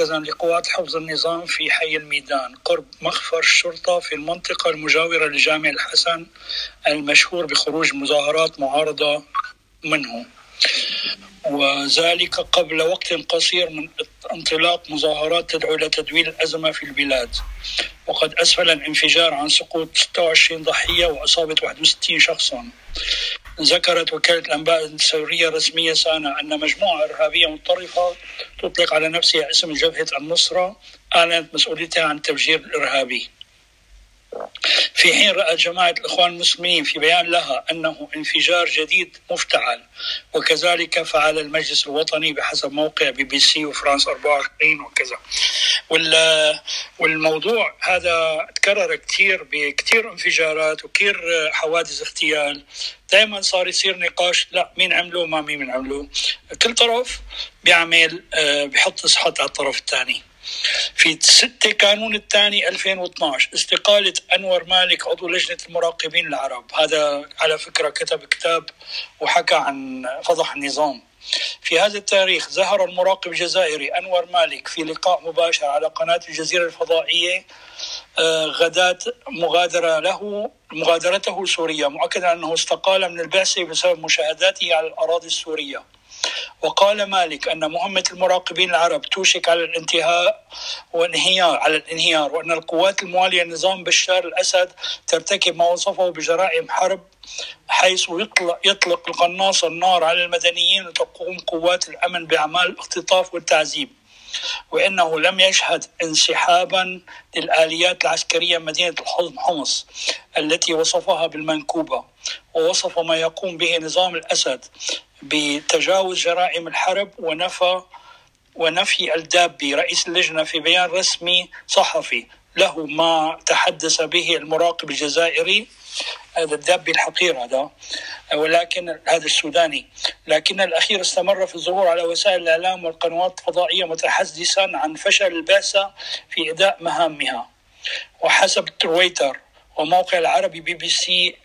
مركزا لقوات حفظ النظام في حي الميدان. قرب مخفر الشرطة في المنطقة المجاورة لجامع الحسن المشهور بخروج مظاهرات معارضة منه. وذلك قبل وقت قصير من انطلاق مظاهرات تدعو إلى تدويل الأزمة في البلاد. وقد أسفل الانفجار عن سقوط 26 ضحية وإصابة 61 شخصا. ذكرت وكالة الأنباء السورية الرسمية سانا أن مجموعة إرهابية متطرفة تطلق على نفسها اسم جبهة النصرة أعلنت مسؤوليتها عن التفجير الإرهابي. في حين رأى جماعة الإخوان المسلمين في بيان لها أنه انفجار جديد مفتعل وكذلك فعل المجلس الوطني بحسب موقع بي بي سي وفرانس 24 وكذا. والموضوع هذا تكرر كثير بكثير انفجارات وكثير حوادث اغتيال. دائما صار يصير نقاش لا مين عمله ما مين عمله كل طرف بيعمل آه، بحط صحت على الطرف الثاني. في 6 كانون الثاني 2012 استقالة أنور مالك عضو لجنة المراقبين العرب. هذا على فكرة كتب كتاب وحكى عن فضح النظام. في هذا التاريخ ظهر المراقب الجزائري أنور مالك في لقاء مباشر على قناة الجزيرة الفضائية غداة مغادرة له مغادرته سوريا مؤكدا أنه استقال من البعثة بسبب مشاهداته على الأراضي السورية. وقال مالك أن مهمة المراقبين العرب توشك على الانتهاء وانهيار على الانهيار وأن القوات الموالية لنظام بشار الأسد ترتكب ما وصفه بجرائم حرب حيث يطلق, يطلق القناص النار على المدنيين وتقوم قوات الأمن بأعمال الاختطاف والتعذيب. وإنه لم يشهد انسحابا للآليات العسكرية مدينة حمص التي وصفها بالمنكوبة ووصف ما يقوم به نظام الأسد بتجاوز جرائم الحرب ونفى ونفي الدابي رئيس اللجنة في بيان رسمي صحفي له ما تحدث به المراقب الجزائري هذا الدابي الحقير هذا ولكن هذا السوداني. لكن الأخير استمر في الظهور على وسائل الإعلام والقنوات الفضائية متحدثا عن فشل البعثة في أداء مهامها. وحسب تويتر وموقع العربي بي بي سي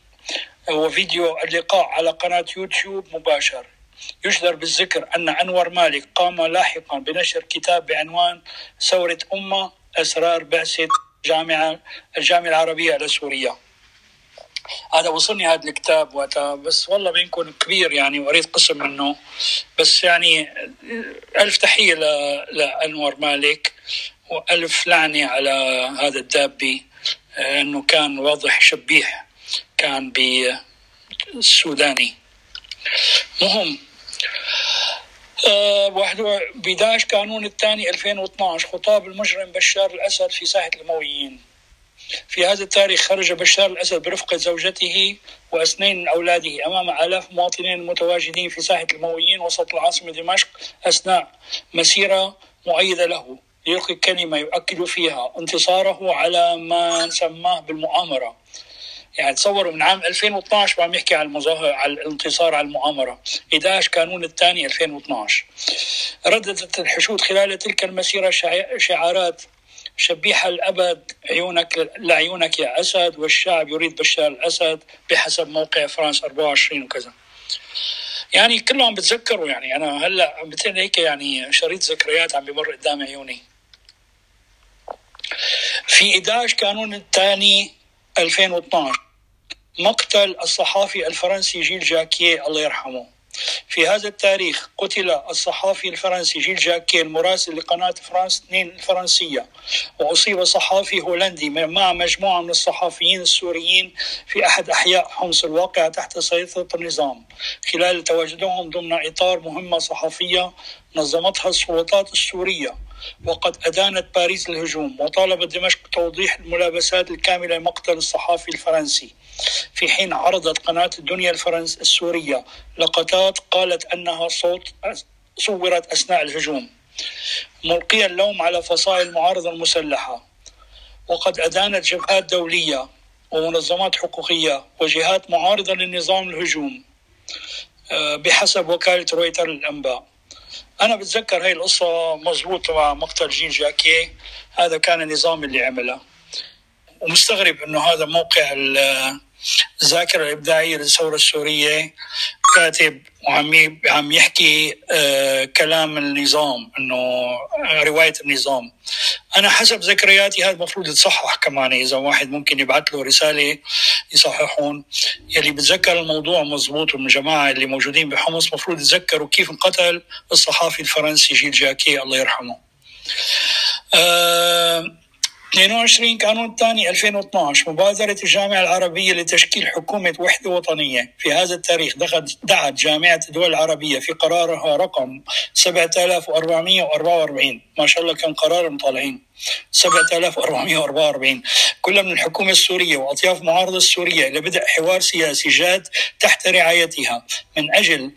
وفيديو اللقاء على قناة يوتيوب مباشر يجدر بالذكر أن أنور مالك قام لاحقا بنشر كتاب بعنوان ثورة أمة أسرار بعثة جامعة الجامعة العربية لسوريا هذا وصلني هذا الكتاب وقتها. بس والله بينكم كبير يعني وقريت قسم منه. بس يعني ألف تحية لأنور مالك وألف لعنة على هذا الدابي أنه كان واضح شبيح كان بالسوداني مهم. أه واحد ب 11 كانون الثاني 2012 خطاب المجرم بشار الأسد في ساحة الامويين في هذا التاريخ خرج بشار الأسد برفقه زوجته واثنين من أولاده أمام آلاف مواطنين متواجدين في ساحة الامويين وسط العاصمة دمشق أثناء مسيرة مؤيدة له. يلقي كلمة يؤكد فيها انتصاره على ما سماه بالمؤامرة. يعني تصوروا من عام 2012 وعم يحكي على المظاهر على الانتصار على المؤامرة. 11 كانون الثاني 2012 رددت الحشود خلال تلك المسيرة شعارات شبيحة الأبد عيونك لعيونك يا أسد والشعب يريد بشار الأسد بحسب موقع فرانس 24 وكذا. يعني كلهم بتذكروا يعني أنا هلأ مثل هيك يعني شريط ذكريات عم بمر قدام عيوني. في 11 كانون الثاني 2012 مقتل الصحافي الفرنسي جيل جاكيه الله يرحمه. في هذا التاريخ قتل الصحافي الفرنسي جيل جاكيه المراسل لقناة فرانس 2 الفرنسية. وأصيب صحافي هولندي مع مجموعة من الصحافيين السوريين في أحد أحياء حمص الواقعة تحت سيطرة النظام. خلال تواجدهم ضمن إطار مهمة صحفية نظمتها السلطات السورية. وقد أدانت باريس الهجوم وطالبت دمشق بتوضيح الملابسات الكاملة لمقتل الصحافي الفرنسي. في حين عرضت قناة الدنيا الفرنس السورية لقطات قالت أنها صوت صورت أثناء الهجوم ملقيا اللوم على فصائل المعارضة المسلحة. وقد أدانت جبهات دولية ومنظمات حقوقية وجهات معارضة للنظام الهجوم آه، بحسب وكالة رويتر للأنباء أنا بتذكر هاي القصة مضبوطة مع مقتل جين جاكي. هذا كان النظام اللي عمله. ومستغرب إنه هذا موقع الذاكرة الإبداعية للثورة السورية كاتب وعم عم يحكي آه كلام النظام إنه آه رواية النظام. أنا حسب ذكرياتي هذا المفروض يتصحح كمان إذا واحد ممكن يبعث له رسالة يصححون. يلي بتذكر الموضوع مزبوط والجماعه اللي موجودين بحمص مفروض يتذكروا كيف انقتل الصحافي الفرنسي جيل جاكي الله يرحمه. آه 22 قانون الثاني 2012 مبادرة الجامعة العربية لتشكيل حكومة وحدة وطنية. في هذا التاريخ دعت جامعة الدول العربية في قرارها رقم 7444 ما شاء الله كم قرار مطالعين. 7444 كلها من الحكومة السورية وأطياف المعارضة السورية لبدء حوار سياسي جاد تحت رعايتها. من أجل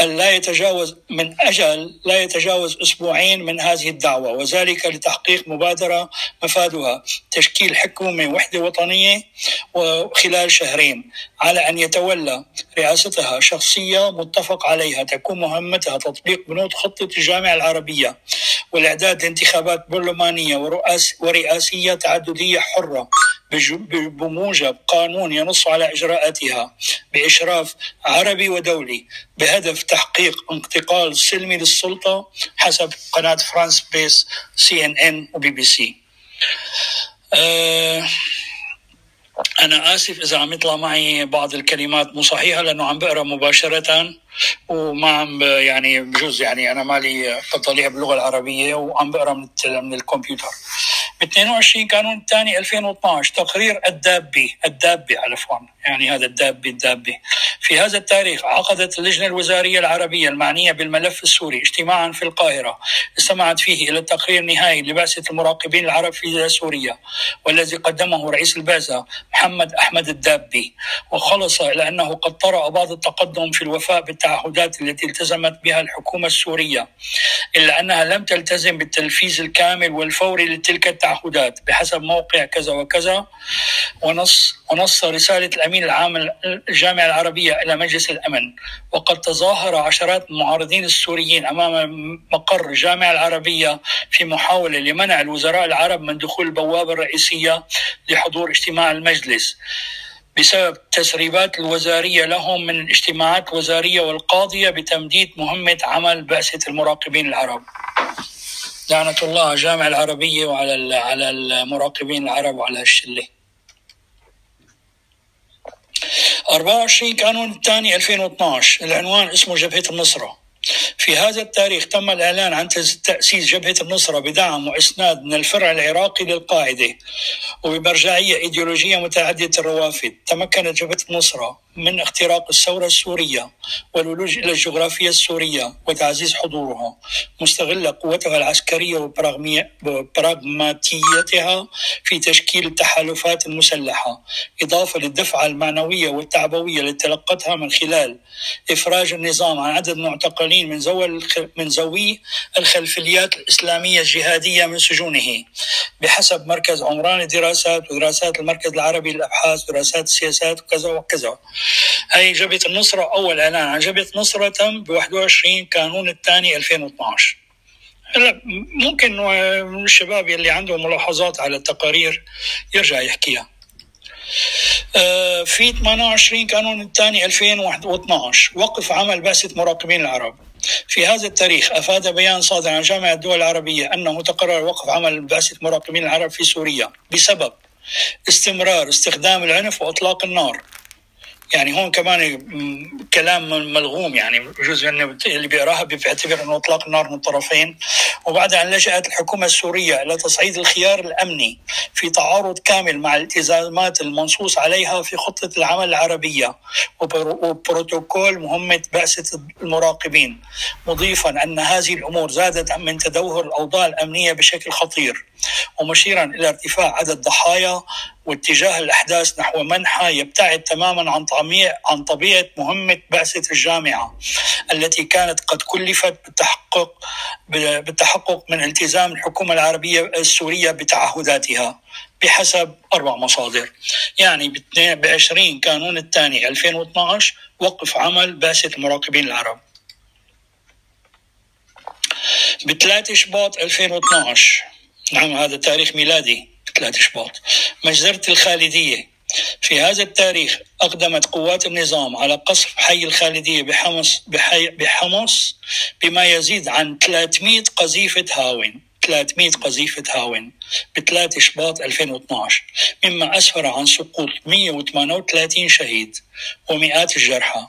لا يتجاوز من أجل لا يتجاوز أسبوعين من هذه الدعوة وذلك لتحقيق مبادرة مفادها تشكيل حكومة وحدة وطنية وخلال شهرين على أن يتولى رئاستها شخصية متفق عليها تكون مهمتها تطبيق بنود خطة الجامعة العربية والإعداد لانتخابات برلمانية ورئاسية تعددية حرة. بموجب قانون ينص على إجراءاتها بإشراف عربي ودولي بهدف تحقيق انتقال سلمي للسلطة حسب قناة فرانس برس سي إن إن وبي بي سي. أه أنا آسف إذا عم يطلع معي بعض الكلمات مو صحيحة لأنه عم بقرأ مباشرة وما عم يعني بجوز يعني أنا مالي تطليع باللغة العربية وعم بقرأ من, من الكمبيوتر. ب 22 قانون الثاني 2012 تقرير الدابي الدابي عفوا يعني هذا الدابي الدابي في هذا التاريخ عقدت اللجنة الوزارية العربية المعنية بالملف السوري اجتماعا في القاهرة استمعت فيه إلى التقرير النهائي لبعثة المراقبين العرب في سوريا والذي قدمه رئيس البعثة محمد أحمد الدابي وخلص إلى أنه قد طرأ بعض التقدم في الوفاء بالتعهدات التي التزمت بها الحكومة السورية إلا أنها لم تلتزم بالتنفيذ الكامل والفوري لتلك التعهدات بحسب موقع كذا وكذا ونص ونص رسالة الأمين العام الجامعة العربية إلى مجلس الأمن. وقد تظاهر عشرات المعارضين السوريين أمام مقر الجامعة العربية في محاولة لمنع الوزراء العرب من دخول البوابة الرئيسية لحضور اجتماع المجلس بسبب التسريبات الوزارية لهم من الاجتماعات الوزارية والقاضية بتمديد مهمة عمل بعثة المراقبين العرب. لعنة الله على الجامعة العربية وعلى على المراقبين العرب وعلى الشلة. 24 قانون الثاني 2012 العنوان اسمه جبهة النصرة. في هذا التاريخ تم الإعلان عن تأسيس جبهة النصرة بدعم وإسناد من الفرع العراقي للقاعدة وبمرجعية إيديولوجية متعددة الروافد. تمكنت جبهة النصرة من اختراق الثورة السورية والولوج إلى الجغرافيا السورية وتعزيز حضورها مستغلة قوتها العسكرية وبراغماتيتها في تشكيل التحالفات المسلحة إضافة للدفعة المعنوية والتعبوية التي تلقتها من خلال إفراج النظام عن عدد المعتقلين من من ذوي الخلفيات الإسلامية الجهادية من سجونه بحسب مركز عمران الدراسات ودراسات المركز العربي للأبحاث ودراسات السياسات وكذا وكذا. هي جبهة النصرة أول إعلان عن جبهة النصرة تم ب 21 كانون الثاني 2012 هلا ممكن الشباب اللي عندهم ملاحظات على التقارير يرجع يحكيها. آه، في 28 كانون الثاني 2012 وقف عمل بعثة مراقبين العرب. في هذا التاريخ أفاد بيان صادر عن جامعة الدول العربية أنه تقرر وقف عمل بعثة مراقبين العرب في سوريا بسبب استمرار استخدام العنف وإطلاق النار. يعني هون كمان كلام ملغوم يعني جزء اللي بيقراها بيعتبر إنه إطلاق النار من الطرفين. وبعد ان لجأت الحكومة السورية إلى تصعيد الخيار الأمني في تعارض كامل مع الالتزامات المنصوص عليها في خطة العمل العربية وبروتوكول مهمة بعثه المراقبين. مضيفا أن هذه الأمور زادت من تدهور الأوضاع الأمنية بشكل خطير ومشيرا إلى ارتفاع عدد ضحايا واتجاه الأحداث نحو منحى يبتعد تماما عن عن طبيعة مهمة بعثة الجامعة التي كانت قد كلفت بالتحقق بالتحقق من التزام الحكومة العربية السورية بتعهداتها بحسب أربع مصادر. يعني ب 20 كانون الثاني 2012 وقف عمل بعثة المراقبين العرب. ب 3 شباط 2012 نعم هذا تاريخ ميلادي. 3 شباط مجزرة الخالدية. في هذا التاريخ أقدمت قوات النظام على قصف حي الخالدية بحمص, بحي بحمص بما يزيد عن 300 قذيفة هاون. 300 قذيفة هاون ب 3 شباط 2012 مما أسفر عن سقوط 138 شهيد ومئات الجرحى.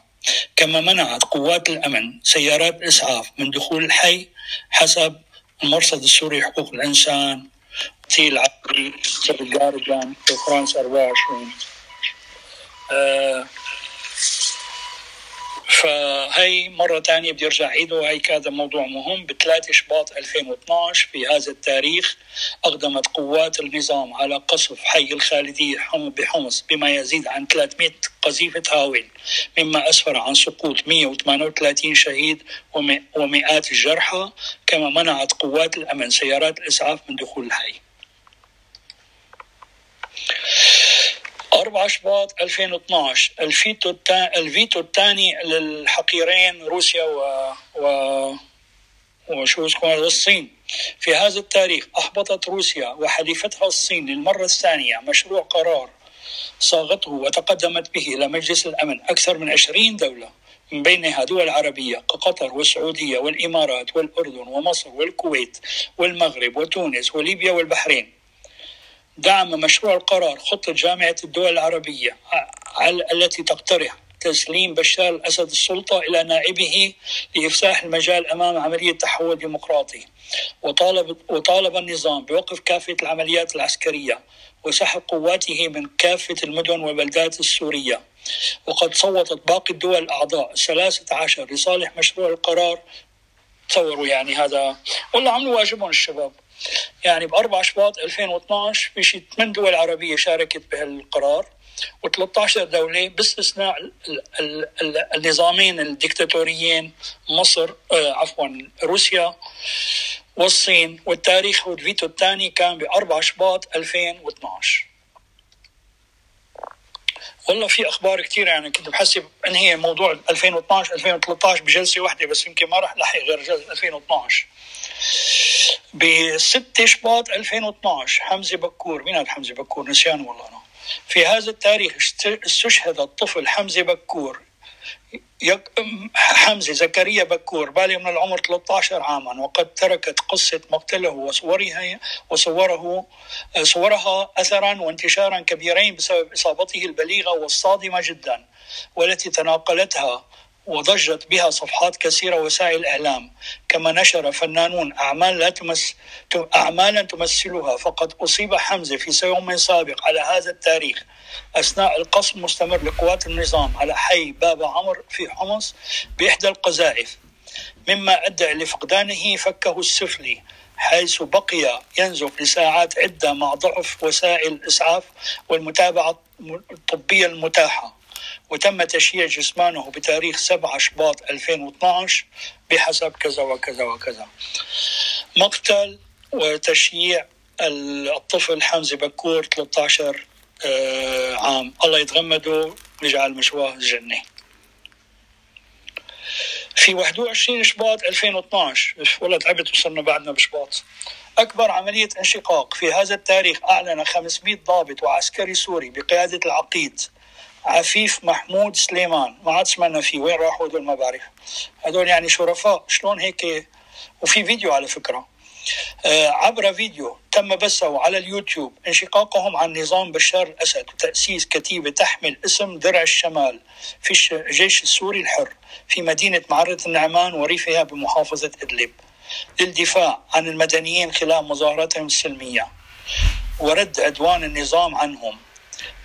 كما منعت قوات الأمن سيارات الإسعاف من دخول الحي حسب المرصد السوري لحقوق الإنسان. تيل عبري جاردان في فرنسا 24 آه فهي مرة تانية بدي أرجع عيده هي هذا موضوع مهم. ب 3 شباط 2012 في هذا التاريخ أقدمت قوات النظام على قصف حي الخالدية بحمص بما يزيد عن 300 قذيفة هاون مما أسفر عن سقوط 138 شهيد ومئات الجرحى كما منعت قوات الأمن سيارات الإسعاف من دخول الحي. 4 شباط 2012 الفيتو الفيتو الثاني للحقيرين روسيا و, و... وشو اسمه الصين. في هذا التاريخ أحبطت روسيا وحليفتها الصين للمرة الثانية مشروع قرار صاغته وتقدمت به إلى مجلس الأمن أكثر من 20 دولة من بينها دول عربية كقطر والسعودية والإمارات والأردن ومصر والكويت والمغرب وتونس وليبيا والبحرين. دعم مشروع القرار خطة جامعة الدول العربية التي تقترح تسليم بشار الأسد السلطة إلى نائبه لإفساح المجال أمام عملية تحول ديمقراطي. وطالب, وطالب النظام بوقف كافة العمليات العسكرية وسحب قواته من كافة المدن والبلدات السورية. وقد صوتت باقي الدول الأعضاء الثلاثة عشر لصالح مشروع القرار. تصوروا يعني هذا. والله عملوا واجبهم الشباب. يعني ب 4 شباط 2012 في شيء 8 دول عربية شاركت بهالقرار و13 دولة باستثناء النظامين الدكتاتوريين مصر آه عفوا روسيا والصين. والتاريخ والفيتو الثاني كان ب 4 شباط 2012 والله في أخبار كثير يعني كنت بحسب انهي موضوع 2012 2013 بجلسة واحدة بس يمكن ما راح لحق غير جلسة 2012 ب 6 شباط 2012 حمزة بكور. مين هذا حمزة بكور؟ نسيان والله أنا. في هذا التاريخ استشهد الطفل حمزة بكور. حمزة زكريا بكور. بالغ من العمر 13 عاما وقد تركت قصة مقتله وصورها وصوره صورها أثرا وانتشارا كبيرين بسبب إصابته البليغة والصادمة جدا والتي تناقلتها وضجت بها صفحات كثيرة وسائل الإعلام. كما نشر فنانون أعمال لا تمس أعمالا تمثلها فقد أصيب حمزة في يوم سابق على هذا التاريخ. أثناء القصف المستمر لقوات النظام على حي بابا عمر في حمص بإحدى القذائف. مما أدى لفقدانه فكه السفلي حيث بقي ينزف لساعات عدة مع ضعف وسائل الإسعاف والمتابعة الطبية المتاحة. وتم تشييع جسمانه بتاريخ 7 شباط 2012 بحسب كذا وكذا وكذا. مقتل وتشييع الطفل حمزة بكور 13 آه، عام. الله يتغمده ويجعل مشواه الجنة. في 21 شباط 2012 والله تعبت وصلنا بعدنا بشباط أكبر عملية انشقاق في هذا التاريخ أعلن 500 ضابط وعسكري سوري بقيادة العقيد عفيف محمود سليمان. ما عاد سمعنا فيه. وين راحوا هدول ما بعرف هدول يعني شرفاء. شلون هيك؟ وفي فيديو على فكرة. آه عبر فيديو تم بثه على اليوتيوب انشقاقهم عن نظام بشار الأسد وتأسيس كتيبة تحمل اسم درع الشمال في الجيش السوري الحر في مدينة معره النعمان وريفها بمحافظة إدلب للدفاع عن المدنيين خلال مظاهراتهم السلمية. ورد عدوان النظام عنهم.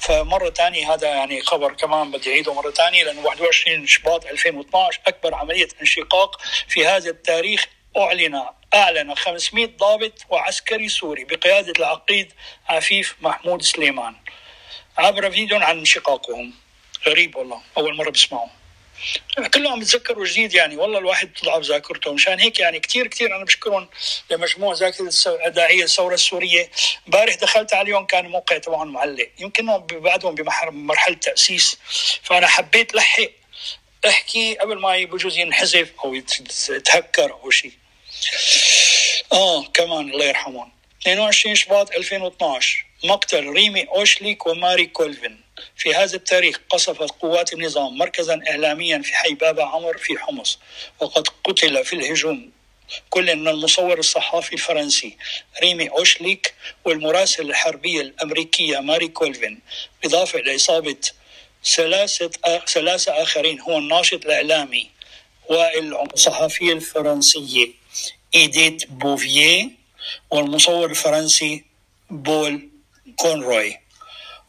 فمرة ثانية هذا يعني خبر كمان بدي أعيده مرة ثانية لأنه 21 شباط 2012 أكبر عملية انشقاق في هذا التاريخ أعلن أعلن 500 ضابط وعسكري سوري بقيادة العقيد عفيف محمود سليمان. عبر فيديو عن انشقاقهم. غريب والله أول مرة بسمعه. كلهم عم يتذكروا جديد يعني. والله الواحد بتضعف ذاكرته. مشان هيك يعني كثير كثير أنا بشكرهم لمجموع ذاكرة داعيه الثورة السورية. امبارح دخلت عليهم كان الموقع تبعهم معلق. يمكن بعدهم بمرحلة تأسيس. فأنا حبيت لحق أحكي قبل ما بجوز ينحذف أو يتهكر أو شيء آه كمان الله يرحمهم. 22 شباط 2012 مقتل ريمي اوشليك وماري كولفين. في هذا التاريخ قصفت قوات النظام مركزا إعلاميا في حي بابا عمر في حمص وقد قتل في الهجوم كل من المصور الصحافي الفرنسي ريمي أوشليك والمراسل الحربية الأمريكية ماري كولفين. إضافة إلى إصابة ثلاثة ثلاثة آخرين هو الناشط الإعلامي والصحفية الفرنسية إيديت بوفيه والمصور الفرنسي بول كونروي.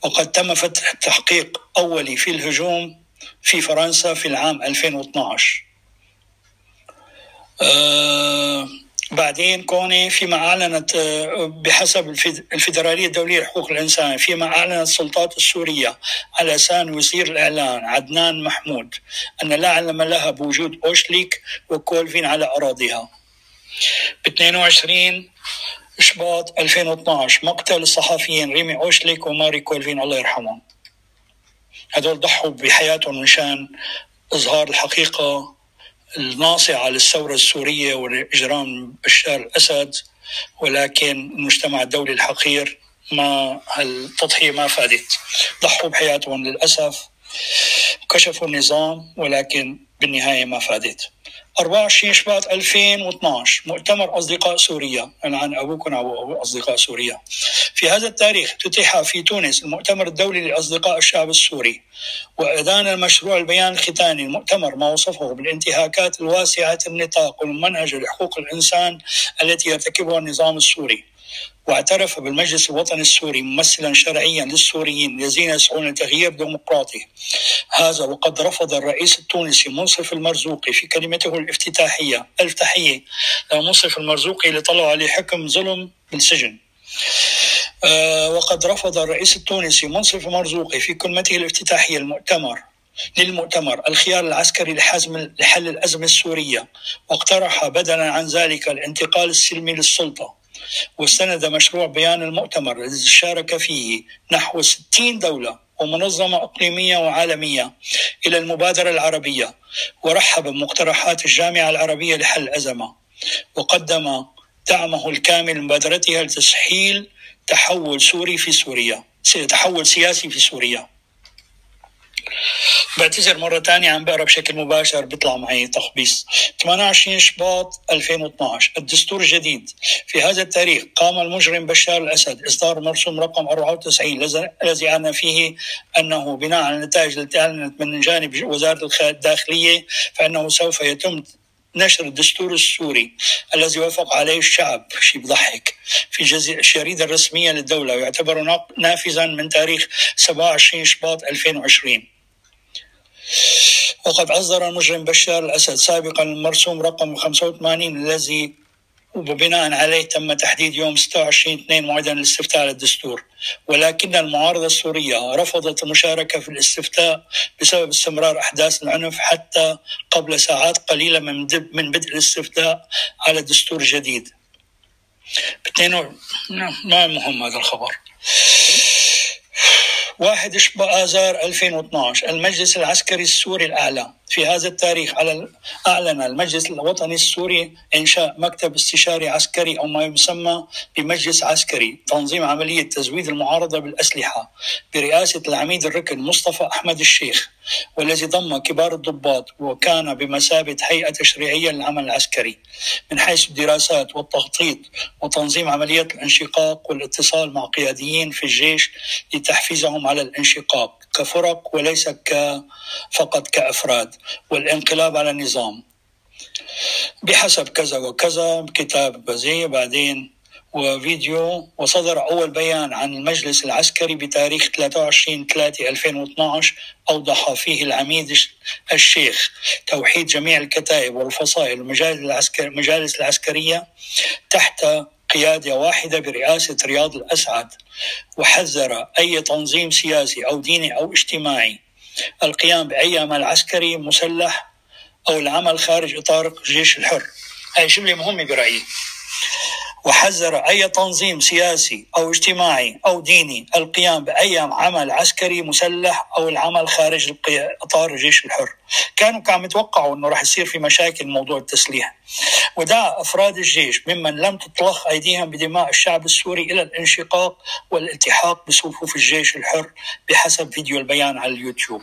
وقد تم فتح تحقيق أولي في الهجوم في فرنسا في العام 2012 أه بعدين كوني فيما أعلنت أه، بحسب الفيدرالية الدولية لحقوق الإنسان فيما أعلنت السلطات السورية على لسان وزير الإعلان عدنان محمود أن لا علم لها بوجود أوشليك وكولفين على أراضيها. ب 22 شباط 2012 مقتل الصحفيين ريمي أوشليك وماري كولفين الله يرحمهم هدول ضحوا بحياتهم مشان إظهار الحقيقة الناصعة للثورة السورية والإجرام بشار الأسد ولكن المجتمع الدولي الحقير ما هالتضحية ما فادت ضحوا بحياتهم للأسف كشفوا النظام ولكن بالنهاية ما فادت 24 شباط 2012 مؤتمر أصدقاء سوريا. أنا عن أبوكم أبو أصدقاء سوريا. في هذا التاريخ افتتح في تونس المؤتمر الدولي لأصدقاء الشعب السوري. وأدان المشروع البيان الختاني المؤتمر ما وصفه بالانتهاكات الواسعة النطاق والمنهج لحقوق الإنسان التي يرتكبها النظام السوري. واعترف بالمجلس الوطني السوري ممثلا شرعيا للسوريين الذين يسعون لتغيير ديمقراطي هذا وقد رفض الرئيس التونسي منصف المرزوقي في كلمته الافتتاحية. ألف تحية لمنصف المرزوقي اللي طلعوا عليه حكم ظلم بالسجن. أه وقد رفض الرئيس التونسي منصف المرزوقي في كلمته الافتتاحية المؤتمر للمؤتمر الخيار العسكري لحزم لحل الأزمة السورية. واقترح بدلا عن ذلك الانتقال السلمي للسلطة. واستند مشروع بيان المؤتمر الذي شارك فيه نحو 60 دولة ومنظمة إقليمية وعالمية إلى المبادرة العربية ورحب بمقترحات الجامعة العربية لحل الأزمة وقدم دعمه الكامل لمبادرتها لتسهيل تحول سوري في سوريا تحول سياسي في سوريا. بعتذر مرة تانية عم بقرأ بشكل مباشر بيطلع معي تخبيص. 28 شباط 2012 الدستور الجديد في هذا التاريخ قام المجرم بشار الأسد. إصدار مرسوم رقم 94 الذي أعلن فيه أنه بناء على النتائج التي أعلنت من جانب وزارة الداخلية فإنه سوف يتم نشر الدستور السوري الذي وافق عليه الشعب. شيء بضحك. في الجريدة الرسمية للدولة ويعتبر نافذا من تاريخ 27 شباط 2020 وقد أصدر المجرم بشار الأسد سابقا المرسوم رقم 85 الذي وبناء عليه تم تحديد يوم 26 2 موعدا للاستفتاء على الدستور. ولكن المعارضة السورية رفضت المشاركة في الاستفتاء بسبب استمرار أحداث العنف حتى قبل ساعات قليلة من من بدء الاستفتاء على الدستور الجديد ما مهم هذا الخبر. واحد آذار 2012 المجلس العسكري السوري الأعلى. في هذا التاريخ على أعلن المجلس الوطني السوري إنشاء مكتب استشاري عسكري أو ما يسمى بمجلس عسكري تنظيم عملية تزويد المعارضة بالأسلحة برئاسة العميد الركن مصطفى أحمد الشيخ والذي ضم كبار الضباط وكان بمثابة هيئة تشريعية للعمل العسكري. من حيث الدراسات والتخطيط وتنظيم عمليات الانشقاق والاتصال مع قياديين في الجيش لتحفيزهم على الانشقاق كفرق وليس فقط كأفراد والانقلاب على النظام بحسب كذا وكذا كتاب بزي بعدين وفيديو وصدر أول بيان عن المجلس العسكري بتاريخ 23 3 2012 أوضح فيه العميد الشيخ توحيد جميع الكتائب والفصائل والمجالس المجالس العسكرية تحت قيادة واحدة برئاسة رياض الأسعد. وحذر أي تنظيم سياسي أو ديني أو اجتماعي القيام بأي عمل عسكري مسلح أو العمل خارج إطار الجيش الحر. هاي جملة مهمة برأيي وحذر أي تنظيم سياسي أو اجتماعي أو ديني القيام بأي عمل عسكري مسلح أو العمل خارج إطار الجيش الحر. كانوا كانوا يتوقعوا أنه راح يصير في مشاكل موضوع التسليح. ودعا أفراد الجيش ممن لم تطلق أيديهم بدماء الشعب السوري إلى الانشقاق والالتحاق بصفوف الجيش الحر بحسب فيديو البيان على اليوتيوب.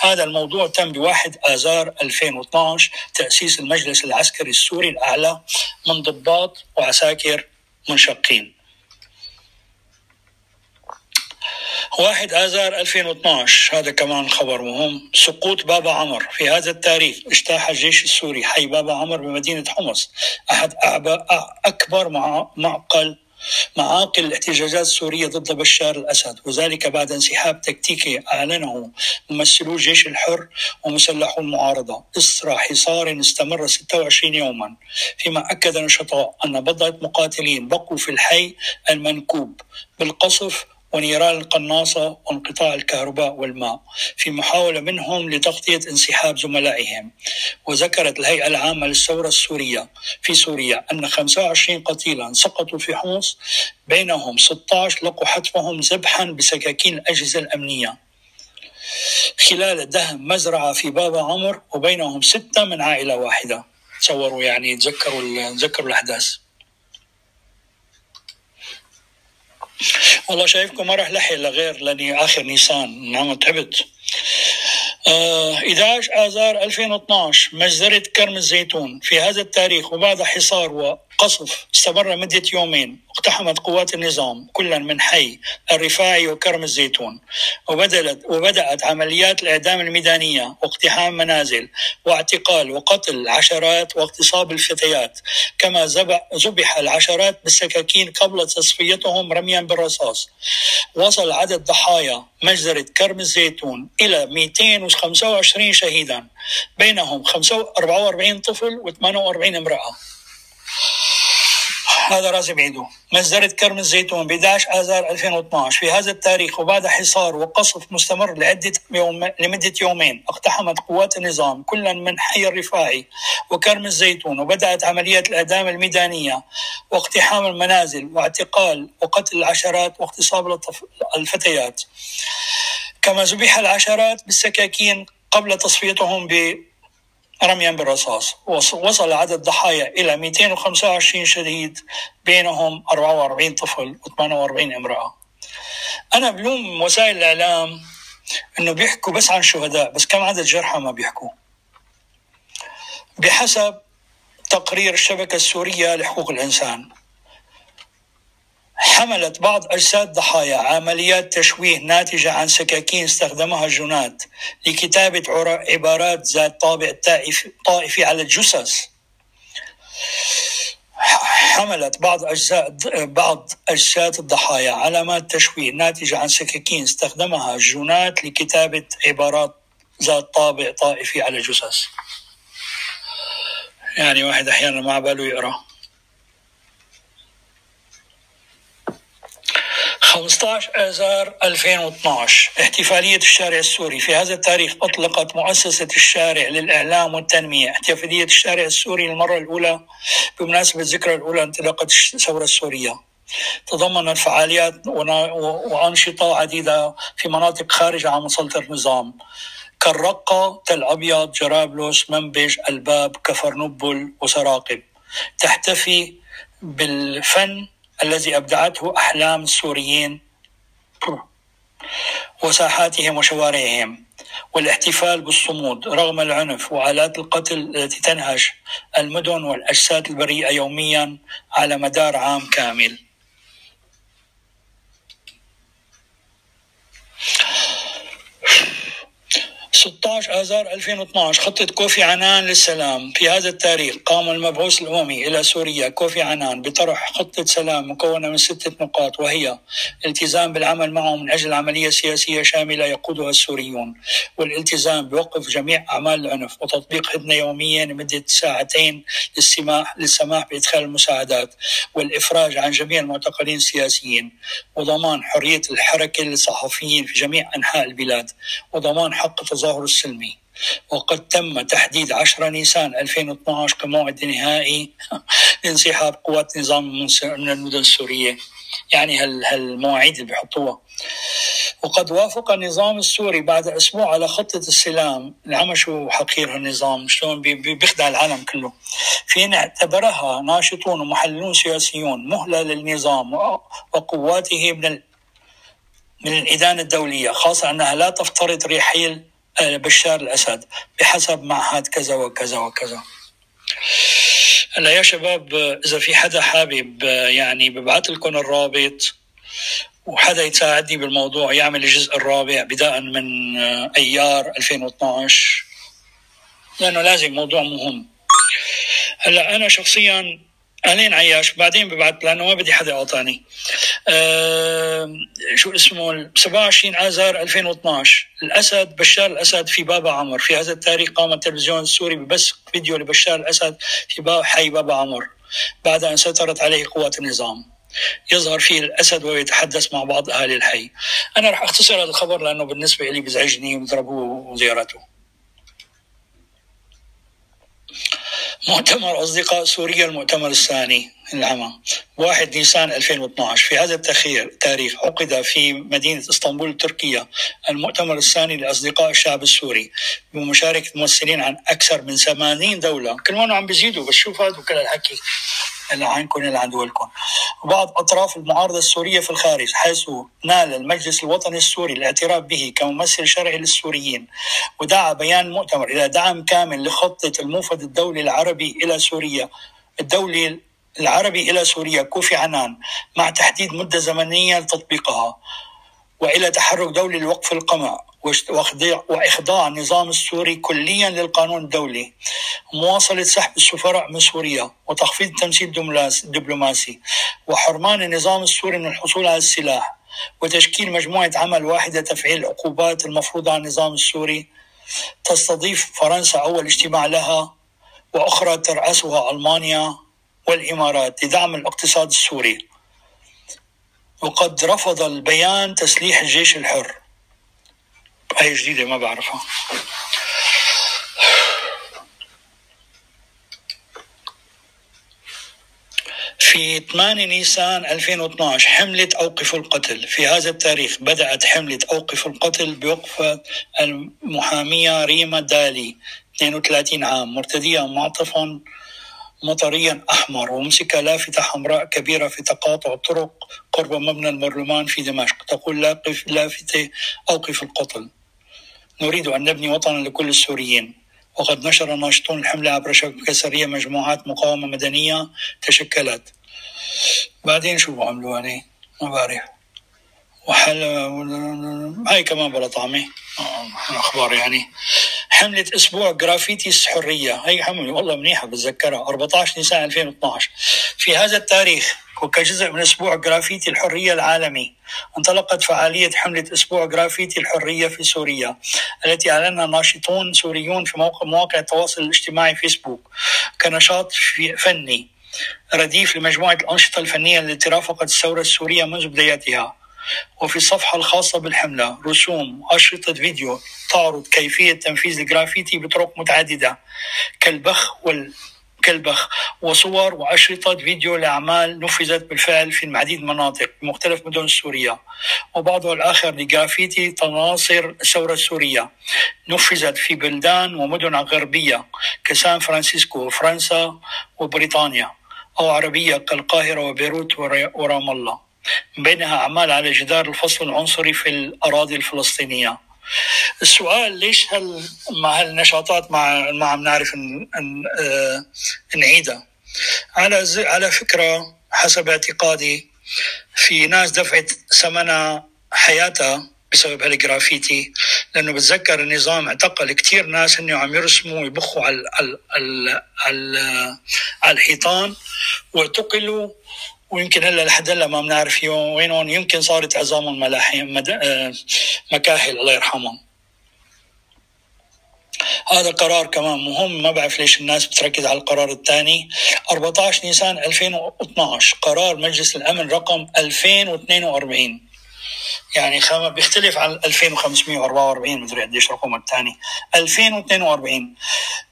هذا الموضوع تم بواحد آذار 2012 تأسيس المجلس العسكري السوري الأعلى من ضباط وعساكر منشقين. واحد آذار 2012 هذا كمان خبر مهم. سقوط بابا عمر في هذا التاريخ. اجتاح الجيش السوري حي بابا عمر بمدينة حمص. أحد أكبر معقل معاقل الاحتجاجات السورية ضد بشار الأسد وذلك بعد انسحاب تكتيكي أعلنه ممثلو الجيش الحر ومسلحو المعارضة. إسرى حصار استمر 26 يوما فيما أكد نشطاء أن بضعة مقاتلين بقوا في الحي المنكوب بالقصف ونيران القناصة وانقطاع الكهرباء والماء في محاولة منهم لتغطية انسحاب زملائهم. وذكرت الهيئة العامة للثورة السورية في سوريا أن 25 قتيلا سقطوا في حمص بينهم 16 لقوا حتفهم ذبحا بسكاكين الأجهزة الأمنية. خلال دهم مزرعة في بابا عمر وبينهم ستة من عائلة واحدة. تصوروا يعني تذكروا تذكروا الأحداث. والله شايفكم ما راح لحق لغير لاني آخر نيسان نعم تعبت آه 11 آذار 2012 مجزرة كرم الزيتون في هذا التاريخ وبعد حصار قصف استمر مدة يومين اقتحمت قوات النظام كلا من حي الرفاعي وكرم الزيتون وبدلت وبدأت عمليات الإعدام الميدانية واقتحام منازل واعتقال وقتل عشرات واغتصاب الفتيات كما ذبح العشرات بالسكاكين قبل تصفيتهم رميا بالرصاص. وصل عدد ضحايا مجزرة كرم الزيتون إلى 225 شهيدا بينهم 44 طفل و48 امرأة. هذا راسي بعيده. مصدرة كرم الزيتون ب 11 آذار 2012 في هذا التاريخ وبعد حصار وقصف مستمر لعدة يوم لمدة يومين اقتحمت قوات النظام كلا من حي الرفاعي وكرم الزيتون وبدأت عمليات الإعدام الميدانية واقتحام المنازل واعتقال وقتل العشرات واغتصاب الفتيات. كما ذبح العشرات بالسكاكين قبل تصفيتهم ب رميا بالرصاص. وصل عدد الضحايا إلى 225 شهيد بينهم 44 طفل و48 امرأة. أنا بلوم وسائل الإعلام أنه بيحكوا بس عن شهداء بس كم عدد جرحى ما بيحكوا. بحسب تقرير الشبكة السورية لحقوق الإنسان. حملت بعض أجساد ضحايا عمليات تشويه ناتجة عن سكاكين استخدمها الجنات لكتابة عبارات ذات طابع طائفي على الجثث. حملت بعض أجزاء بعض أجساد الضحايا علامات تشويه ناتجة عن سكاكين استخدمها الجنات لكتابة عبارات ذات طابع طائفي على الجثث. يعني واحد أحيانا ما باله يقرأ. 15 آذار 2012 احتفالية الشارع السوري. في هذا التاريخ أطلقت مؤسسة الشارع للإعلام والتنمية. احتفالية الشارع السوري للمرة الأولى بمناسبة الذكرى الأولى انطلاقة الثورة السورية. تضمنت فعاليات وأنشطة عديدة في مناطق خارجة عن مسلطة النظام. كالرقة تل أبيض جرابلس منبج ألباب كفر نبل وسراقب. تحتفي بالفن الذي أبدعته أحلام السوريين وساحاتهم وشوارعهم والاحتفال بالصمود رغم العنف وآلات القتل التي تنهش المدن والأجساد البريئة يوميا على مدار عام كامل. 16 آذار 2012 خطة كوفي عنان للسلام. في هذا التاريخ قام المبعوث الأممي إلى سوريا. كوفي عنان بطرح خطة سلام مكونة من ستة نقاط وهي الالتزام بالعمل معهم من أجل عملية سياسية شاملة يقودها السوريون والالتزام بوقف جميع أعمال العنف وتطبيق هدنة يوميا لمدة ساعتين للسماح للسماح بإدخال المساعدات والإفراج عن جميع المعتقلين السياسيين وضمان حرية الحركة للصحفيين في جميع أنحاء البلاد وضمان حق التظاهر السلمي. وقد تم تحديد 10 نيسان 2012 كموعد نهائي لانسحاب قوات النظام من المدن السورية. يعني هالمواعيد اللي بيحطوها. وقد وافق النظام السوري بعد أسبوع على خطة السلام العمى شو حقير هالنظام؟ شلون بيخدع العالم كله. في اعتبرها ناشطون ومحللون سياسيون مهلة للنظام وقواته من من الإدانة الدولية خاصة أنها لا تفترض رحيل بشار الأسد بحسب معهد كذا وكذا وكذا. هلا يا شباب إذا في حدا حابب يعني ببعث لكم الرابط وحدا يساعدني بالموضوع يعمل الجزء الرابع بداء من أيار 2012 لأنه لازم موضوع مهم. هلا أنا شخصيا اهلين عياش. بعدين ببعث لأنه ما بدي حدا يعطاني. شو اسمه 27 اذار 2012 الأسد بشار الأسد في بابا عمر. في هذا التاريخ قام التلفزيون السوري ببث فيديو لبشار الأسد في باب حي بابا عمر. بعد أن سيطرت عليه قوات النظام. يظهر فيه الأسد ويتحدث مع بعض اهالي الحي. أنا راح أختصر هذا الخبر لأنه بالنسبة لي بزعجني وضربوه وزيارته. مؤتمر أصدقاء سوريا المؤتمر الثاني. العمى 1 نيسان 2012 في هذا التاريخ عقد في مدينة إسطنبول تركيا المؤتمر الثاني لأصدقاء الشعب السوري بمشاركة ممثلين عن أكثر من 80 دولة. كل ما عم بيزيدوا بس شوف هذا كل الحكي اللي عندكم اللي عند دولكم وبعض أطراف المعارضة السورية في الخارج حيث نال المجلس الوطني السوري الاعتراف به كممثل شرعي للسوريين ودعا بيان المؤتمر إلى دعم كامل لخطة الموفد الدولي العربي إلى سوريا الدولي العربي إلى سوريا كوفي عنان مع تحديد مدة زمنية لتطبيقها وإلى تحرك دولي لوقف القمع وإخضاع النظام السوري كليا للقانون الدولي مواصلة سحب السفراء من سوريا وتخفيض التمثيل الدبلوماسي وحرمان النظام السوري من الحصول على السلاح وتشكيل مجموعة عمل واحدة تفعيل العقوبات المفروضة على النظام السوري تستضيف فرنسا أول اجتماع لها وأخرى ترأسها ألمانيا. والإمارات لدعم الاقتصاد السوري. وقد رفض البيان تسليح الجيش الحر. هاي جديدة ما بعرفها. في 8 نيسان 2012 حملة أوقف القتل. في هذا التاريخ بدأت حملة أوقف القتل بوقفة المحامية ريما دالي 32 عام مرتدية معطفا مطريا أحمر ومسك لافتة حمراء كبيرة في تقاطع الطرق قرب مبنى البرلمان في دمشق. تقول لافتة أوقف القتل. نريد أن نبني وطنا لكل السوريين. وقد نشر ناشطون الحملة عبر شبكة سرية مجموعات مقاومة مدنية تشكلت. بعدين شو عملوا يعني ما بعرف. وحل هاي كمان بلا طعمة. أخبار يعني. حملة أسبوع جرافيتي الحرية هي حملة والله منيحة بتذكرها. 14 نيسان 2012 في هذا التاريخ وكجزء من أسبوع جرافيتي الحرية العالمي انطلقت فعالية حملة أسبوع جرافيتي الحرية في سوريا التي أعلنها ناشطون سوريون في موقع مواقع التواصل الاجتماعي فيسبوك كنشاط فني رديف لمجموعة الأنشطة الفنية التي رافقت الثورة السورية منذ بدايتها. وفي الصفحة الخاصة بالحملة رسوم أشرطة فيديو تعرض كيفية تنفيذ الجرافيتي بطرق متعددة كالبخ وال كالبخ وصور وأشرطة فيديو لأعمال نفذت بالفعل في العديد من المناطق بمختلف مدن سوريا. وبعضها الآخر لجرافيتي تناصر الثورة السورية نفذت في بلدان ومدن غربية كسان فرانسيسكو وفرنسا وبريطانيا أو عربية كالقاهرة وبيروت ورام الله. بينها أعمال على جدار الفصل العنصري في الأراضي الفلسطينية السؤال ليش هل مع هالنشاطات مع ما عم نعرف. آه... نعيدها على. على فكرة حسب اعتقادي في ناس دفعت ثمن حياتها بسبب هالجرافيتي لأنه بتذكر النظام اعتقل كثير ناس إنه عم يرسموا ويبخوا على على على, على الحيطان واعتقلوا ويمكن هلا لحد هلا ما بنعرف وينهم يمكن صارت عظامهم ملاحم مد... آه، مكاهل الله يرحمهم. هذا قرار كمان مهم. ما بعرف ليش الناس بتركز على القرار الثاني. 14 نيسان 2012 قرار مجلس الأمن رقم 2042 يعني بيختلف عن 2544 مدري قديش رقم الثاني. 2042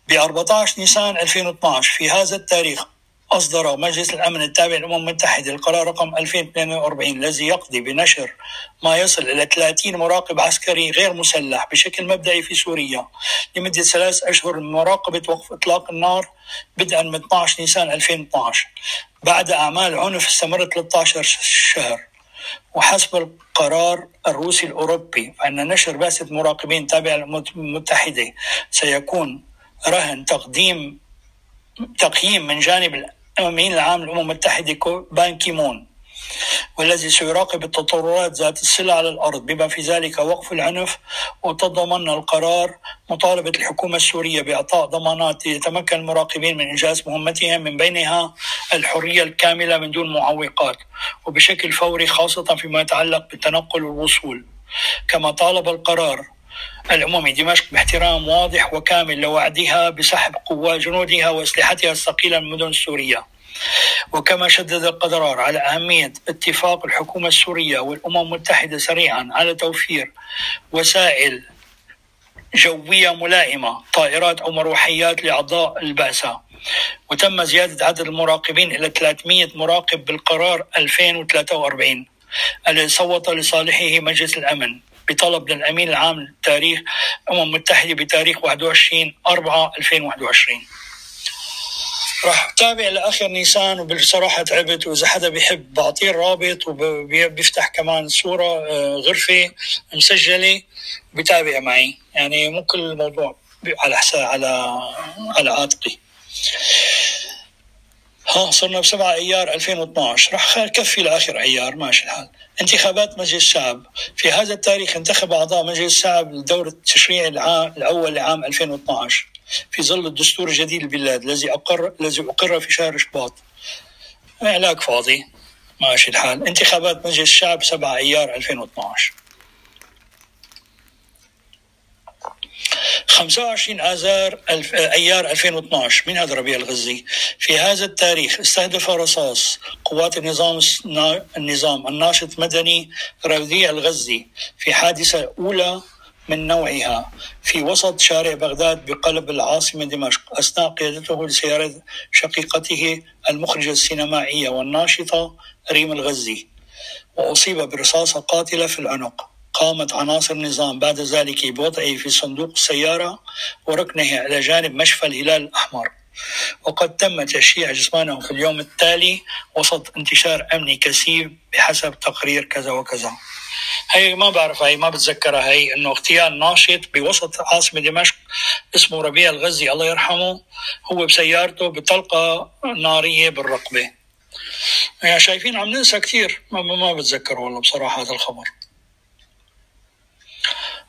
ب 14 نيسان 2012 في هذا التاريخ أصدر مجلس الأمن التابع للأمم المتحدة القرار رقم 2042 الذي يقضي بنشر ما يصل إلى 30 مراقب عسكري غير مسلح بشكل مبدئي في سوريا لمدة ثلاث أشهر لمراقبة وقف إطلاق النار بدءا من 12 نيسان 2012 بعد أعمال عنف استمرت 13 شهر وحسب القرار الروسي الأوروبي فإن نشر بعثة مراقبين تابعة للأمم المتحدة سيكون رهن تقديم تقييم من جانب الأمين العام للأمم المتحدة بان كيمون والذي سيراقب التطورات ذات الصلة على الأرض. بما في ذلك وقف العنف وتضمن القرار مطالبة الحكومة السورية بإعطاء ضمانات ليتمكن المراقبين من إنجاز مهمتهم من بينها الحرية الكاملة من دون معوقات وبشكل فوري خاصة فيما يتعلق بالتنقل والوصول. كما طالب القرار الأممي دمشق باحترام واضح وكامل لوعدها بسحب قوات جنودها وأسلحتها الثقيلة من المدن السورية. وكما شدد القرار على أهمية اتفاق الحكومة السورية والأمم المتحدة سريعا على توفير وسائل جوية ملائمة طائرات أو مروحيات لأعضاء البعثة وتم زيادة عدد المراقبين إلى 300 مراقب بالقرار 2043 الذي صوت لصالحه مجلس الأمن. بطلب للأمين العام للتاريخ الأمم المتحدة بتاريخ 21 4 2021 راح تابع لآخر نيسان وبصراحة تعبت وإذا حدا بيحب بعطيه الرابط وبيفتح كمان صورة آه، غرفة مسجلة بتابع معي. يعني مو كل الموضوع على حساب على على عاتقي. ها صرنا بسبعة أيار 2012 راح كفي لآخر أيار ماشي الحال. انتخابات مجلس الشعب. في هذا التاريخ انتخب أعضاء مجلس الشعب لدور التشريع العام الأول لعام 2012 في ظل الدستور الجديد للبلاد الذي أقر الذي أقر في شهر شباط. علاج فاضي. ماشي الحال. انتخابات مجلس الشعب 7 أيار 2012 25 آذار الف... أيار 2012 من هذا ربيع الغزي؟ في هذا التاريخ استهدف رصاص قوات النظام النظام الناشط مدني ربيع الغزي في حادثة أولى من نوعها. في وسط شارع بغداد بقلب العاصمة دمشق أثناء قيادته لسيارة شقيقته المخرجة السينمائية والناشطة ريم الغزي. وأصيب برصاصة قاتلة في العنق. قامت عناصر النظام. بعد ذلك بوضعه في صندوق السيارة وركنه على جانب مشفى الهلال الأحمر. وقد تم تشييع جسمانه في اليوم التالي وسط انتشار أمني كثيف بحسب تقرير كذا وكذا. هي ما بعرف هي ما بتذكرها. هي إنه اغتيال ناشط بوسط عاصمة دمشق اسمه ربيع الغزي الله يرحمه هو بسيارته بطلقه نارية بالرقبة. يعني شايفين عم ننسى كثير. ما, ما بتذكر والله بصراحة هذا الخبر.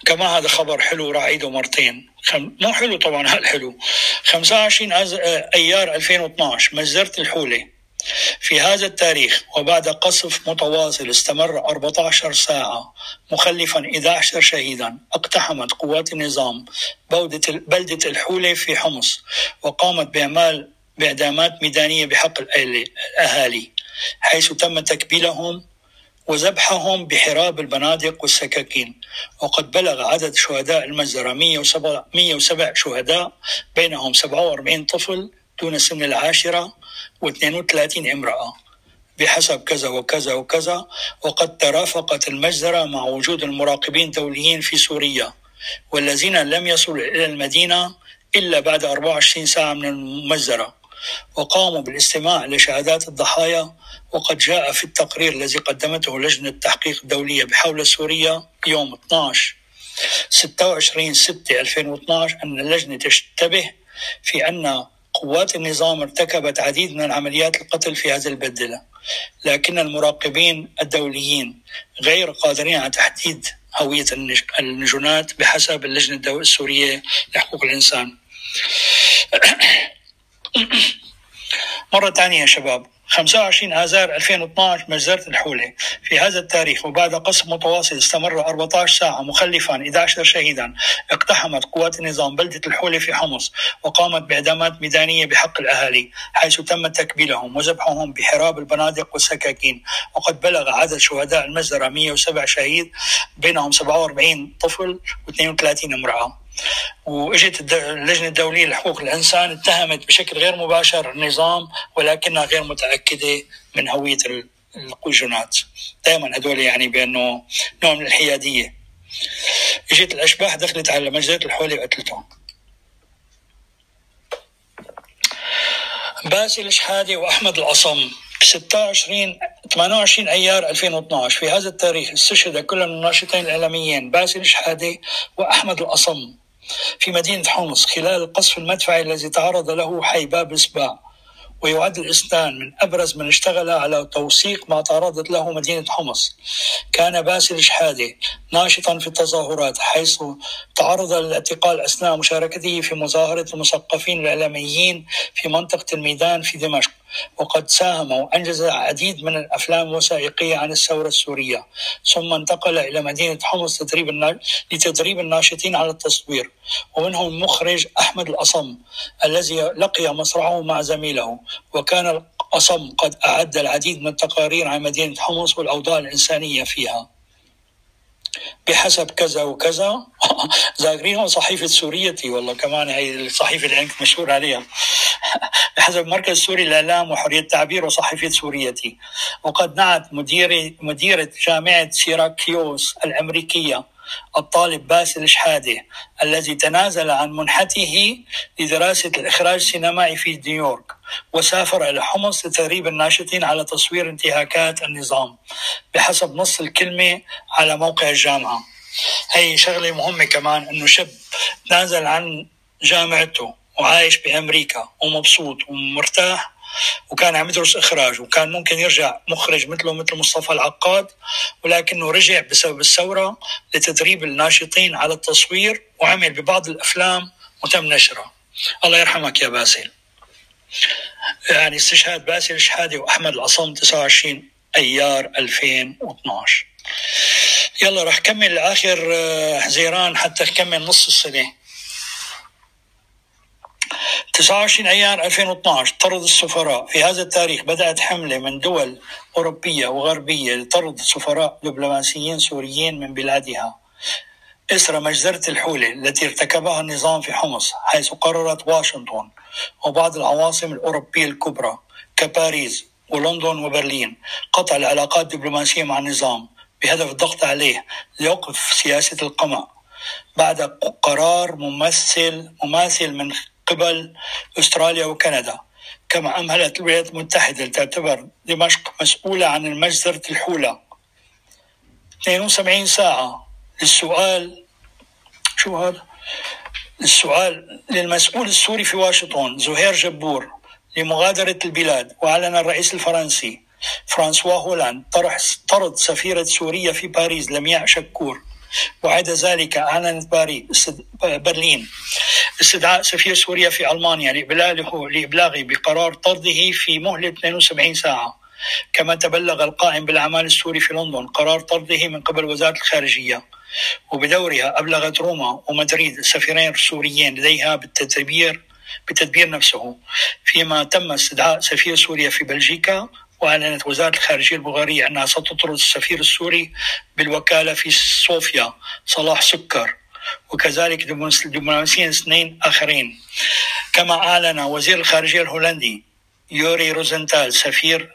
كما هذا خبر حلو راح أعيده مرتين. خم... مو حلو طبعا هالحلو حلو؟ 25 أز... أيار 2012 مجزره الحولة. في هذا التاريخ وبعد قصف متواصل استمر 14 ساعة مخلفا 11 شهيدا. اقتحمت قوات النظام بلدة الحولة في حمص وقامت بأعمال بإعدامات ميدانية بحق الأهالي حيث تم تكبيلهم وذبحهم بحراب البنادق والسكاكين. وقد بلغ عدد شهداء المجزرة 107, 107 شهداء بينهم 47 طفل دون سن العاشرة و32 امرأة. بحسب كذا وكذا وكذا وقد ترافقت المجزرة مع وجود المراقبين دوليين في سوريا والذين لم يصلوا إلى المدينة إلا بعد 24 ساعة من المجزرة وقاموا بالاستماع لشهادات الضحايا وقد جاء في التقرير الذي قدمته لجنة التحقيق الدولية بحول سوريا يوم 12 26 6 2012 أن اللجنة تشتبه في أن قوات النظام ارتكبت عديد من عمليات القتل في هذه البلدة لكن المراقبين الدوليين غير قادرين على تحديد هوية النجونات بحسب اللجنة السورية لحقوق الإنسان. مرة ثانية يا شباب. 25 آذار 2012 مجزرة الحولة. في هذا التاريخ وبعد قصف متواصل استمر 14 ساعة مخلفا 11 شهيدا. اقتحمت قوات النظام بلدة الحولة في حمص وقامت بإعدامات ميدانية بحق الأهالي حيث تم تكبيلهم وذبحهم بحراب البنادق والسكاكين. وقد بلغ عدد شهداء المجزرة 107 شهيد بينهم 47 طفل و32 امرأة. وإجت اللجنة الدولية لحقوق الإنسان اتهمت بشكل غير مباشر النظام ولكنها غير متأكدة من هوية القجونات. دائما هدول يعني بأنه نوع من الحيادية. إجت الأشباح دخلت على مجزرة الحولي وقتلتهم باسل شحاده وأحمد العصم ب 26 28 أيار 2012 في هذا التاريخ استشهد كل الناشطين الإعلاميين باسل شحاده وأحمد العصم. في مدينة حمص خلال القصف المدفعي الذي تعرض له حي باب السباع ويعد الإسنان من أبرز من اشتغل على توثيق ما تعرضت له مدينة حمص كان باسل شحادة ناشطا في التظاهرات حيث تعرض للإعتقال أثناء مشاركته في مظاهرة المثقفين الإعلاميين في منطقة الميدان في دمشق. وقد ساهم وأنجز العديد من الأفلام الوثائقية عن الثورة السورية ثم انتقل إلى مدينة حمص تدريب لتدريب الناشطين على التصوير ومنهم المخرج أحمد الأصم الذي لقي مصرعه مع زميله. وكان الأصم قد أعد العديد من التقارير عن مدينة حمص والأوضاع الإنسانية فيها. بحسب كذا وكذا. ذاكرين صحيفة سوريتي والله كمان هي الصحيفة اللي أنت مشهور عليها. بحسب مركز سوري للإعلام وحرية التعبير وصحيفة سوريتي. وقد نعت مديرة مديرة جامعة سيراكيوس الأمريكية. الطالب باسل شحادة الذي تنازل عن منحته لدراسة الإخراج السينمائي في نيويورك وسافر إلى حمص لتدريب الناشطين على تصوير انتهاكات النظام بحسب نص الكلمة على موقع الجامعة. هي شغلة مهمة كمان أنه شاب تنازل عن جامعته وعايش بأمريكا ومبسوط ومرتاح وكان عم يدرس إخراج وكان ممكن يرجع مخرج مثله مثل مصطفى العقاد ولكنه رجع بسبب الثورة لتدريب الناشطين على التصوير وعمل ببعض الأفلام وتم نشرها الله يرحمك يا باسل. يعني استشهاد باسل شحادة وأحمد العصام 29 أيار 2012 يلا رح كمل آخر حزيران آه، حتى نكمل نص السنة. 29 أيار 2012 طرد السفراء. في هذا التاريخ بدأت حملة من دول أوروبية وغربية لطرد سفراء دبلوماسيين سوريين من بلادها. إثر مجزرة الحولة التي ارتكبها النظام في حمص حيث قررت واشنطن وبعض العواصم الأوروبية الكبرى كباريس ولندن وبرلين قطع العلاقات الدبلوماسية مع النظام بهدف الضغط عليه ليوقف سياسة القمع بعد قرار ممثل مماثل من قبل أستراليا وكندا. كما أمهلت الولايات المتحدة تعتبر دمشق مسؤولة عن المجزرة الحولة؟ 72 ساعة للسؤال شو هذا؟ السؤال للمسؤول السوري في واشنطن زهير جبور لمغادرة البلاد وأعلن الرئيس الفرنسي فرانسوا هولاند طرح طرد سفيرة سوريا في باريس لمياء شكور. وعدا ذلك أعلنت باريس برلين. استدعاء سفير سوريا في ألمانيا لإبلاغه لإبلاغه بقرار طرده في مهلة 72 ساعة. كما تبلغ القائم بالأعمال السوري في لندن قرار طرده من قبل وزارة الخارجية. وبدورها أبلغت روما ومدريد السفيرين السوريين لديها بالتدبير بتدبير نفسه. فيما تم استدعاء سفير سوريا في بلجيكا وأعلنت وزارة الخارجية البلغارية أنها ستطرد السفير السوري بالوكالة في صوفيا صلاح سكر. وكذلك دبلوماسيين اثنين آخرين. كما أعلن وزير الخارجية الهولندي يوري روزنتال سفير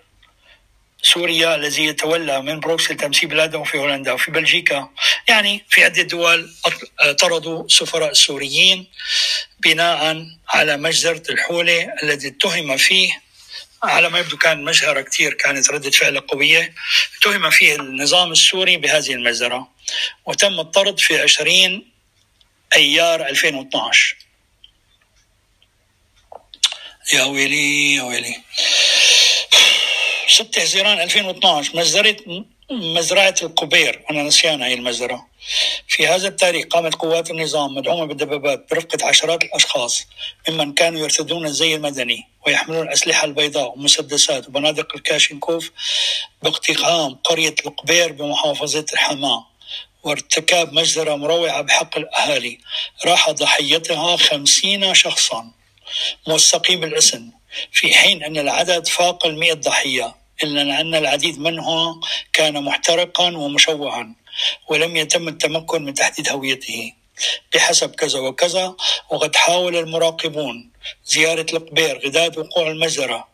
سوريا الذي يتولى من بروكسل تمثيل بلاده في هولندا وفي بلجيكا. يعني في عدة دول طردوا سفراء السوريين بناء على مجزرة الحولة الذي اتهم فيه على ما يبدو كان مجهرة كثير كانت ردة فعل قوية. اتهم فيه النظام السوري بهذه المجزرة وتم الطرد في 20 أيار 2012 يا ويلي يا ويلي. 6 حزيران 2012 مزرعة مزرعة القبير. أنا نسيان هاي المزرعة. في هذا التاريخ قامت قوات النظام مدعومة بالدبابات برفقة عشرات الأشخاص ممن كانوا يرتدون الزي المدني ويحملون الأسلحة البيضاء ومسدسات وبنادق الكاشينكوف باقتحام قرية القبير بمحافظة الحماة وارتكاب مجزرة مروعة بحق الأهالي. راح ضحيتها خمسين شخصا. موثقين بالاسم. في حين أن العدد فاق المئة ضحية إلا أن العديد منها كان محترقا ومشوها. ولم يتم التمكن من تحديد هويته. بحسب كذا وكذا وقد حاول المراقبون زيارة القبير غداد وقوع المجزرة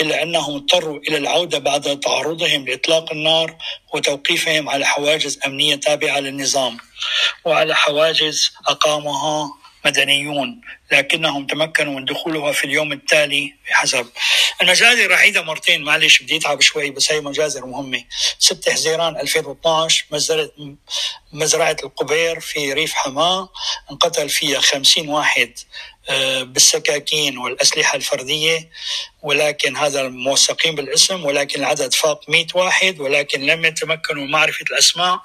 إلا أنهم اضطروا إلى العودة بعد تعرضهم لإطلاق النار وتوقيفهم على حواجز أمنية تابعة للنظام وعلى حواجز أقامها مدنيون لكنهم تمكنوا من دخولها في اليوم التالي بحسب. المجازر رحيدة مرتين معلش بدي أتعب شوي بس هي مجازر مهمة. 6 حزيران 2012 مزرعة مزرعة القبير في ريف حماة انقتل فيها 50 واحد آه، بالسكاكين والأسلحة الفردية ولكن هذا موثقين بالاسم ولكن العدد فاق 100 واحد ولكن لم يتمكنوا من معرفة الأسماء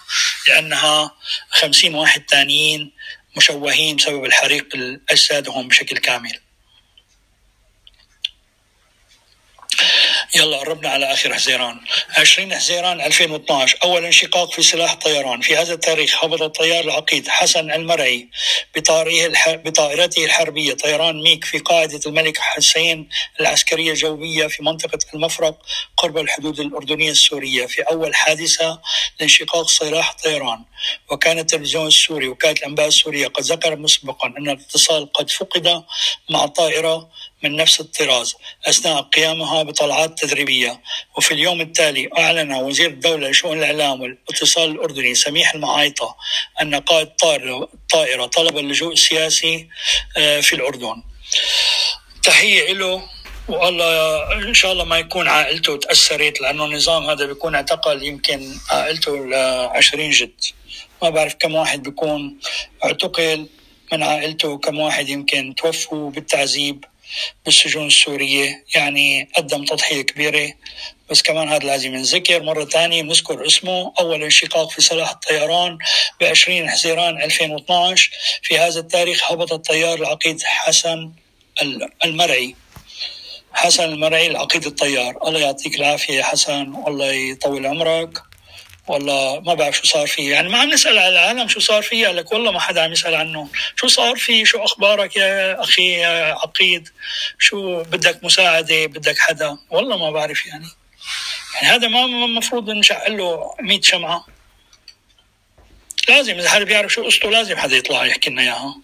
لأنها 50 واحد ثانيين مشوهين بسبب الحريق أجسادهم بشكل كامل. يلا قربنا على آخر حزيران. 20 حزيران 2012 أول انشقاق في سلاح الطيران في هذا التاريخ هبط الطيار العقيد حسن المرعي بطائرته الحربية. طيران ميك في قاعدة الملك حسين العسكرية الجوية في منطقة المفرق قرب الحدود الأردنية السورية. في أول حادثة لانشقاق سلاح الطيران وكان التلفزيون السوري وكالة الأنباء السورية قد ذكر مسبقا أن الاتصال قد فقد مع طائرة من نفس الطراز. أثناء قيامها بطلعات تدريبية. وفي اليوم التالي أعلن وزير الدولة لشؤون الإعلام والاتصال الأردني سميح المعايطة أن قائد طائرة طلب اللجوء السياسي آه، في الأردن. تحية له والله إن شاء الله ما يكون عائلته تأثرت لأنه النظام هذا بيكون اعتقل يمكن عائلته ل 20 جد. ما بعرف كم واحد بيكون اعتقل من عائلته كم واحد يمكن توفوا بالتعذيب. بالسجون السورية يعني قدم تضحية كبيرة. بس كمان هذا لازم ينذكر مرة ثانية نذكر اسمه أول انشقاق في سلاح الطيران ب 20 حزيران 2012 في هذا التاريخ هبط الطيار العقيد حسن المرعي. حسن المرعي العقيد الطيار. الله يعطيك العافية يا حسن والله يطول عمرك. والله ما بعرف شو صار فيه. يعني ما عم نسأل على العالم شو صار فيه. لك والله ما حدا عم يسأل عنه. شو صار فيه؟ شو أخبارك يا أخي يا عقيد؟ شو بدك مساعدة؟ بدك حدا؟ والله ما بعرف يعني. يعني هذا ما المفروض نشعل له 100 شمعة. لازم إذا حدا بيعرف شو قصته لازم حدا يطلع يحكي لنا إياها.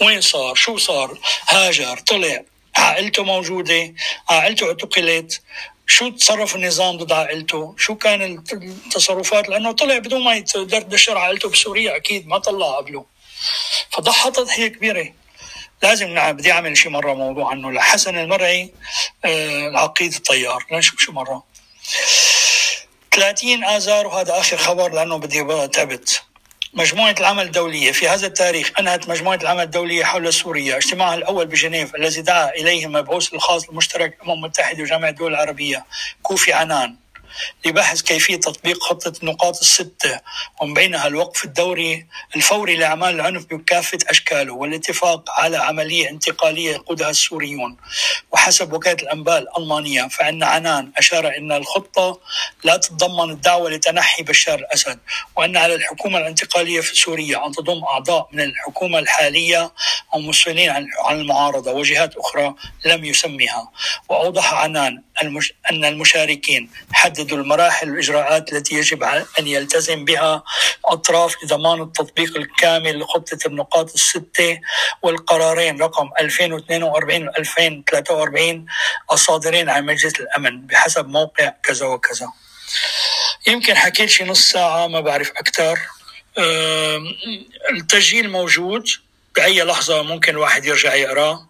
وين صار؟ شو صار؟ هاجر طلع. عائلته موجودة. عائلته اعتقلت. شو تصرف النظام ضد عائلته؟ شو كان التصرفات؟ لأنه طلع بدون ما يدردشر عائلته بسوريا أكيد ما طلع قبله. فضحى تضحية كبيرة. لازم نعم بدي أعمل شي مرة موضوع عنه لحسن المرعي آه العقيد الطيار. لنشوف شو مرة؟ 30 آذار وهذا آخر خبر لأنه بدي تعبت مجموعة العمل الدولية. في هذا التاريخ أنهت مجموعة العمل الدولية حول سوريا. اجتماعها الأول بجنيف الذي دعا إليه المبعوث الخاص المشترك الأمم المتحدة وجامعة الدول العربية كوفي عنان. لبحث كيفية تطبيق خطة النقاط الستة ومن بينها الوقف الدوري الفوري لأعمال العنف بكافة أشكاله والاتفاق على عملية انتقالية يقودها السوريون وحسب وكالة الأنباء الألمانية فإن عنان أشار أن الخطة لا تتضمن الدعوة لتنحي بشار الأسد وأن على الحكومة الانتقالية في سوريا أن تضم أعضاء من الحكومة الحالية ومسؤولين عن المعارضة وجهات أخرى لم يسميها وأوضح عنان. أن المشاركين حددوا المراحل والإجراءات التي يجب أن يلتزم بها أطراف لضمان التطبيق الكامل لخطة النقاط الستة والقرارين رقم 2042 و 2043 الصادرين عن مجلس الأمن بحسب موقع كذا وكذا. يمكن حكيت شي نص ساعة ما بعرف أكثر. التسجيل موجود. بأي لحظة ممكن الواحد يرجع يقرأ.